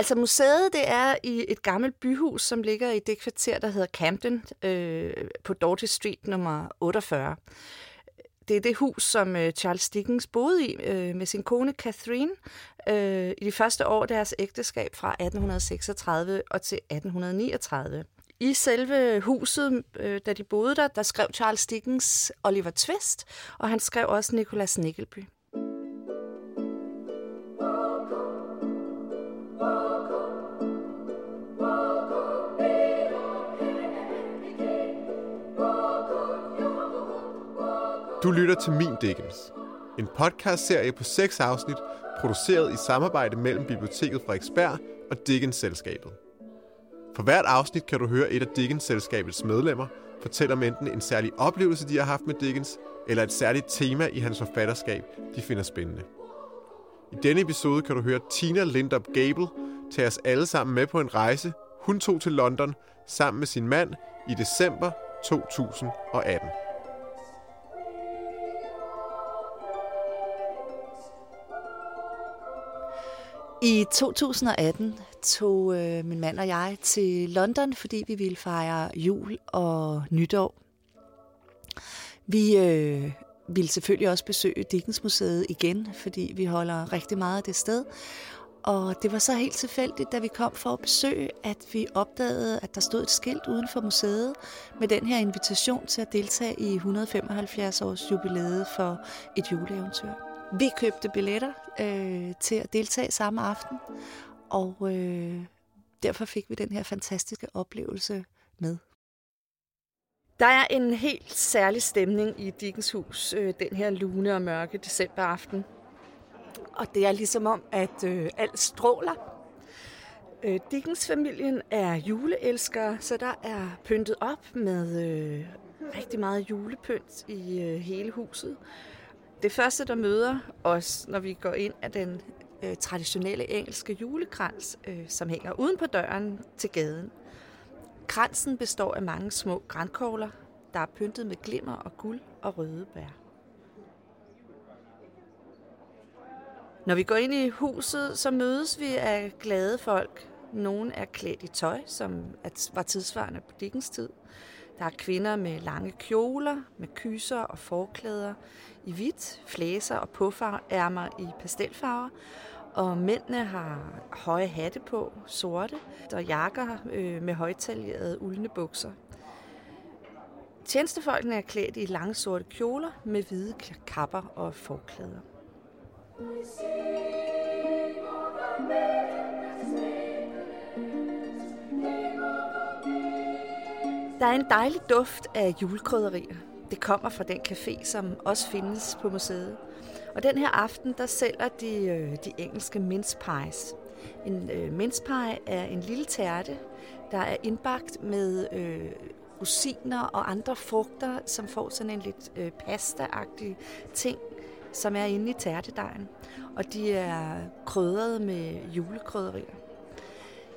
Altså museet, det er i et gammelt byhus, som ligger i det kvarter, der hedder Camden øh, på Doughty Street nummer 48. Det er det hus, som øh, Charles Dickens boede i øh, med sin kone Catherine øh, i de første år af deres ægteskab fra 1836 og til 1839. I selve huset, øh, da de boede der, der skrev Charles Dickens Oliver Twist, og han skrev også Nicholas Nickleby. Du lytter til Min Dickens, en podcastserie på seks afsnit, produceret i samarbejde mellem Biblioteket Frederiksberg og Dickens-selskabet. For hvert afsnit kan du høre et af Dickens-selskabets medlemmer fortælle om enten en særlig oplevelse, de har haft med Dickens, eller et særligt tema i hans forfatterskab, de finder spændende. I denne episode kan du høre Tina Lindop Gable tage os alle sammen med på en rejse, hun tog til London sammen med sin mand i december 2018. I 2018 tog øh, min mand og jeg til London, fordi vi ville fejre jul og nytår. Vi øh, ville selvfølgelig også besøge Dickens-museet igen, fordi vi holder rigtig meget af det sted. Og det var så helt tilfældigt, da vi kom for at besøge, at vi opdagede, at der stod et skilt uden for museet med den her invitation til at deltage i 175 års jubilæet for et juleeventyr. Vi købte billetter øh, til at deltage samme aften, og øh, derfor fik vi den her fantastiske oplevelse med. Der er en helt særlig stemning i Dickens hus øh, den her lune og mørke decemberaften. Og det er ligesom om, at øh, alt stråler. Øh, Dickens-familien er juleelskere, så der er pyntet op med øh, rigtig meget julepynt i øh, hele huset. Det første, der møder os, når vi går ind, er den øh, traditionelle engelske julekrans, øh, som hænger uden på døren til gaden. Kransen består af mange små grænkogler, der er pyntet med glimmer og guld og røde bær. Når vi går ind i huset, så mødes vi af glade folk. Nogle er klædt i tøj, som var tidsvarende på Dickens tid. Der er kvinder med lange kjoler, med kyser og forklæder i hvidt, flæser og pufferærmer i pastelfarver. Og mændene har høje hatte på, sorte, og jakker øh, med højtaljerede uldne bukser. Tjenestefolkene er klædt i lange sorte kjoler med hvide kapper og forklæder. Der er en dejlig duft af julekrydderier. Det kommer fra den café, som også findes på museet. Og den her aften, der sælger de øh, de engelske mince pies. En øh, mince pie er en lille tærte, der er indbagt med øh, rosiner og andre frugter, som får sådan en lidt øh, pasta ting, som er inde i tærtedejen. Og de er krydret med julekrydderier.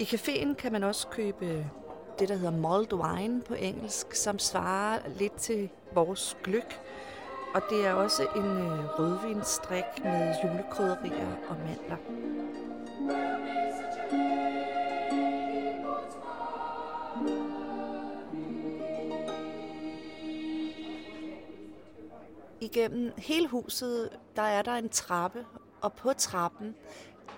I caféen kan man også købe det, der hedder mulled wine på engelsk, som svarer lidt til vores gløk. Og det er også en øh, rødvinstrik med julekrydderier og mandler. Igennem hele huset, der er der en trappe, og på trappen,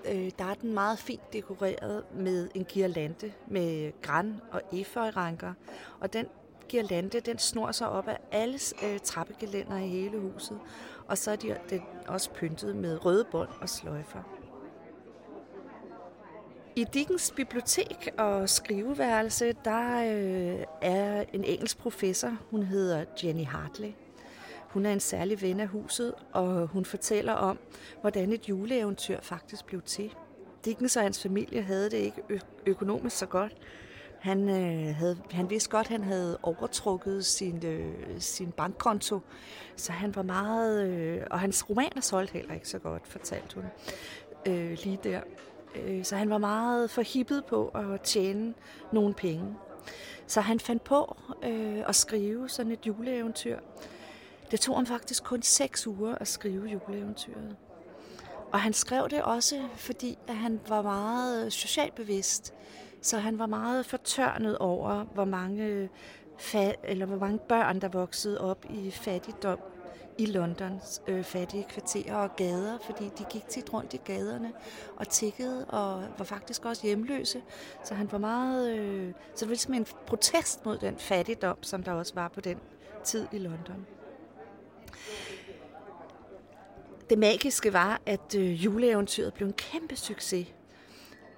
øh, der er den meget fint dekoreret med en girlande med græn og efeuranker. Og den girlande, den snor sig op af alle øh, trappegelænder i hele huset. Og så er de, den også pyntet med røde bånd og sløjfer. I Dickens bibliotek og skriveværelse, der øh, er en engelsk professor. Hun hedder Jenny Hartley. Hun er en særlig ven af huset, og hun fortæller om, hvordan et juleeventyr faktisk blev til. Dickens og hans familie havde det ikke ø- økonomisk så godt. Han, øh, havde, han vidste godt, at han havde overtrukket sin, øh, sin bankkonto, så han var meget... Øh, og hans romaner solgte heller ikke så godt, fortalte hun øh, lige der. Øh, så han var meget forhippet på at tjene nogle penge. Så han fandt på øh, at skrive sådan et juleeventyr, det tog ham faktisk kun seks uger at skrive juleeventyret. Og han skrev det også, fordi at han var meget øh, socialt bevidst. Så han var meget fortørnet over, hvor mange, øh, fa- eller hvor mange børn, der voksede op i fattigdom i Londons øh, fattige kvarterer og gader, fordi de gik tit rundt i gaderne og tikkede og var faktisk også hjemløse. Så han var meget, øh, så det var ligesom en protest mod den fattigdom, som der også var på den tid i London. Det magiske var, at øh, juleeventyret blev en kæmpe succes.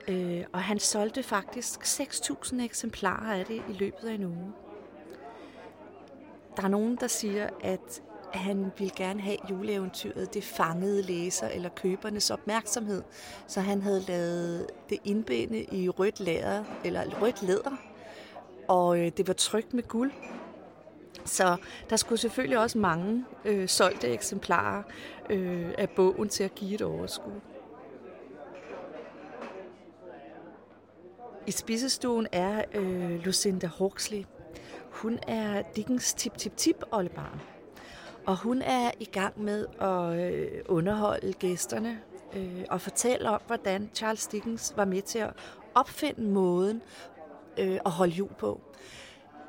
Øh, og han solgte faktisk 6.000 eksemplarer af det i løbet af en uge. Der er nogen, der siger, at han ville gerne have juleeventyret, det fangede læser eller købernes opmærksomhed. Så han havde lavet det indbinde i rødt læder, eller rødt læder, og øh, det var trygt med guld. Så der skulle selvfølgelig også mange øh, solgte eksemplarer øh, af bogen til at give et overskud. I spisestuen er øh, Lucinda Huxley. Hun er Dickens tip-tip-tip-oldebarn. Og hun er i gang med at øh, underholde gæsterne øh, og fortælle om, hvordan Charles Dickens var med til at opfinde måden øh, at holde jul på.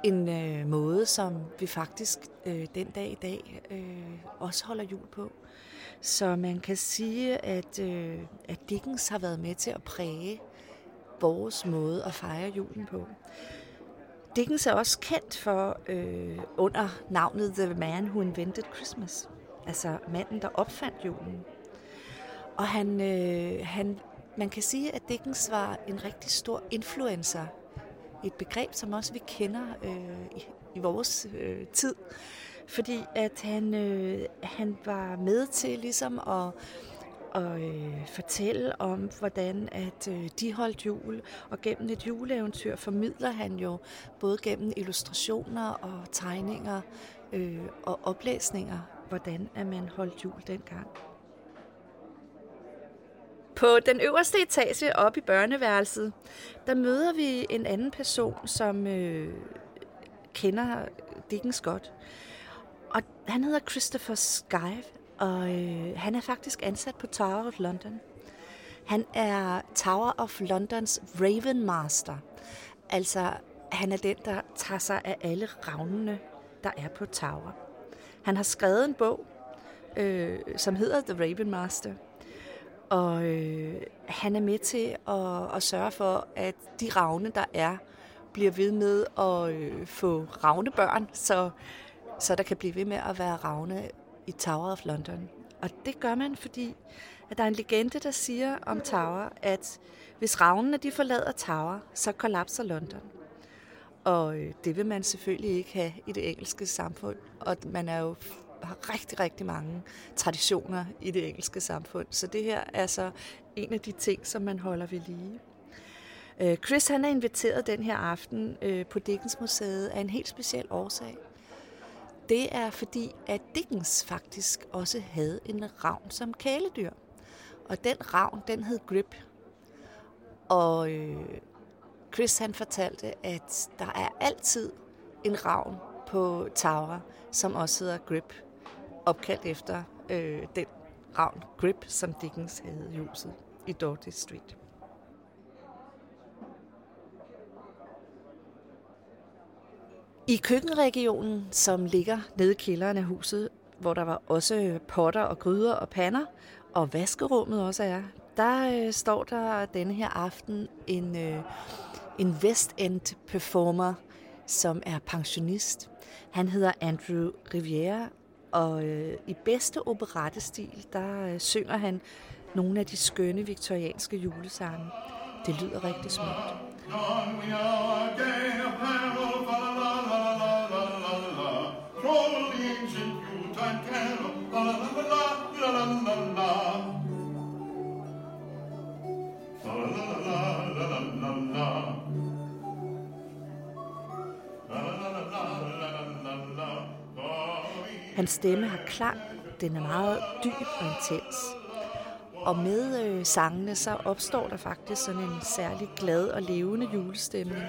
En øh, måde, som vi faktisk øh, den dag i dag øh, også holder jul på. Så man kan sige, at, øh, at Dickens har været med til at præge vores måde at fejre julen på. Dickens er også kendt for øh, under navnet The Man Who Invented Christmas. Altså manden, der opfandt julen. Og han, øh, han, man kan sige, at Dickens var en rigtig stor influencer. Et begreb, som også vi kender øh, i, i vores øh, tid. Fordi at han, øh, han var med til ligesom at og øh, fortælle om, hvordan at øh, de holdt jul. Og gennem et juleeventyr formidler han jo både gennem illustrationer og tegninger øh, og oplæsninger, hvordan at man holdt jul dengang. På den øverste etage op i børneværelset, der møder vi en anden person, som øh, kender Dickens godt. Og han hedder Christopher Skive, og øh, han er faktisk ansat på Tower of London. Han er Tower of Londons Raven Master. Altså, han er den, der tager sig af alle ravnene, der er på Tower. Han har skrevet en bog, øh, som hedder The Raven Master. Og øh, han er med til at, at sørge for, at de ravne, der er, bliver ved med at øh, få ravnebørn, så, så der kan blive ved med at være ravne i Tower of London. Og det gør man, fordi at der er en legende, der siger om Tower, at hvis ravnene de forlader Tower, så kollapser London. Og øh, det vil man selvfølgelig ikke have i det engelske samfund. Og man er jo har rigtig, rigtig mange traditioner i det engelske samfund. Så det her er så en af de ting, som man holder ved lige. Øh, Chris han er inviteret den her aften øh, på Dickens Museet af en helt speciel årsag det er fordi, at Dickens faktisk også havde en ravn som kæledyr. Og den ravn, den hed Grip. Og øh, Chris han fortalte, at der er altid en ravn på Tower, som også hedder Grip, opkaldt efter øh, den ravn Grip, som Dickens havde i huset i Dorothy Street. I køkkenregionen, som ligger nede i kælderen af huset, hvor der var også potter og gryder og pander, og vaskerummet også er, der øh, står der denne her aften en, øh, en West End performer, som er pensionist. Han hedder Andrew Riviera, og øh, i bedste operettestil, der øh, synger han nogle af de skønne viktorianske julesange. Det lyder rigtig smukt. Hans stemme har klang, den er meget dyb og intens. Og med øh, sangene, så opstår der faktisk sådan en særlig glad og levende julestemning.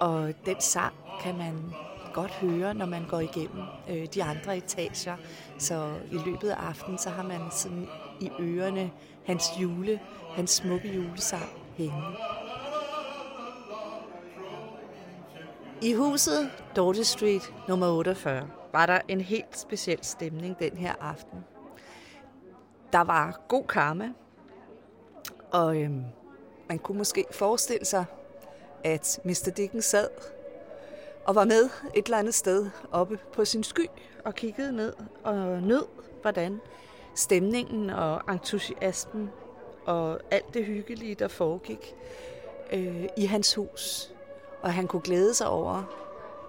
Og den sang kan man godt høre, når man går igennem øh, de andre etager. Så i løbet af aftenen, så har man sådan i ørerne hans jule, hans smukke julesang hængende. I huset Dorte Street nummer 48 var der en helt speciel stemning den her aften. Der var god karma, og øhm, man kunne måske forestille sig, at Mr. Dickens sad og var med et eller andet sted oppe på sin sky og kiggede ned og nød, hvordan stemningen og entusiasmen og alt det hyggelige, der foregik øh, i hans hus. Og han kunne glæde sig over,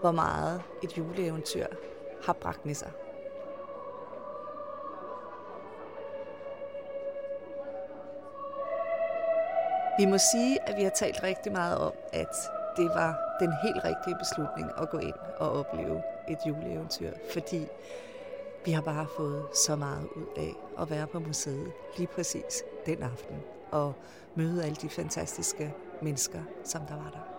hvor meget et juleeventyr har bragt med sig. Vi må sige, at vi har talt rigtig meget om, at det var den helt rigtige beslutning at gå ind og opleve et juleeventyr, fordi vi har bare fået så meget ud af at være på museet lige præcis den aften og møde alle de fantastiske mennesker, som der var der.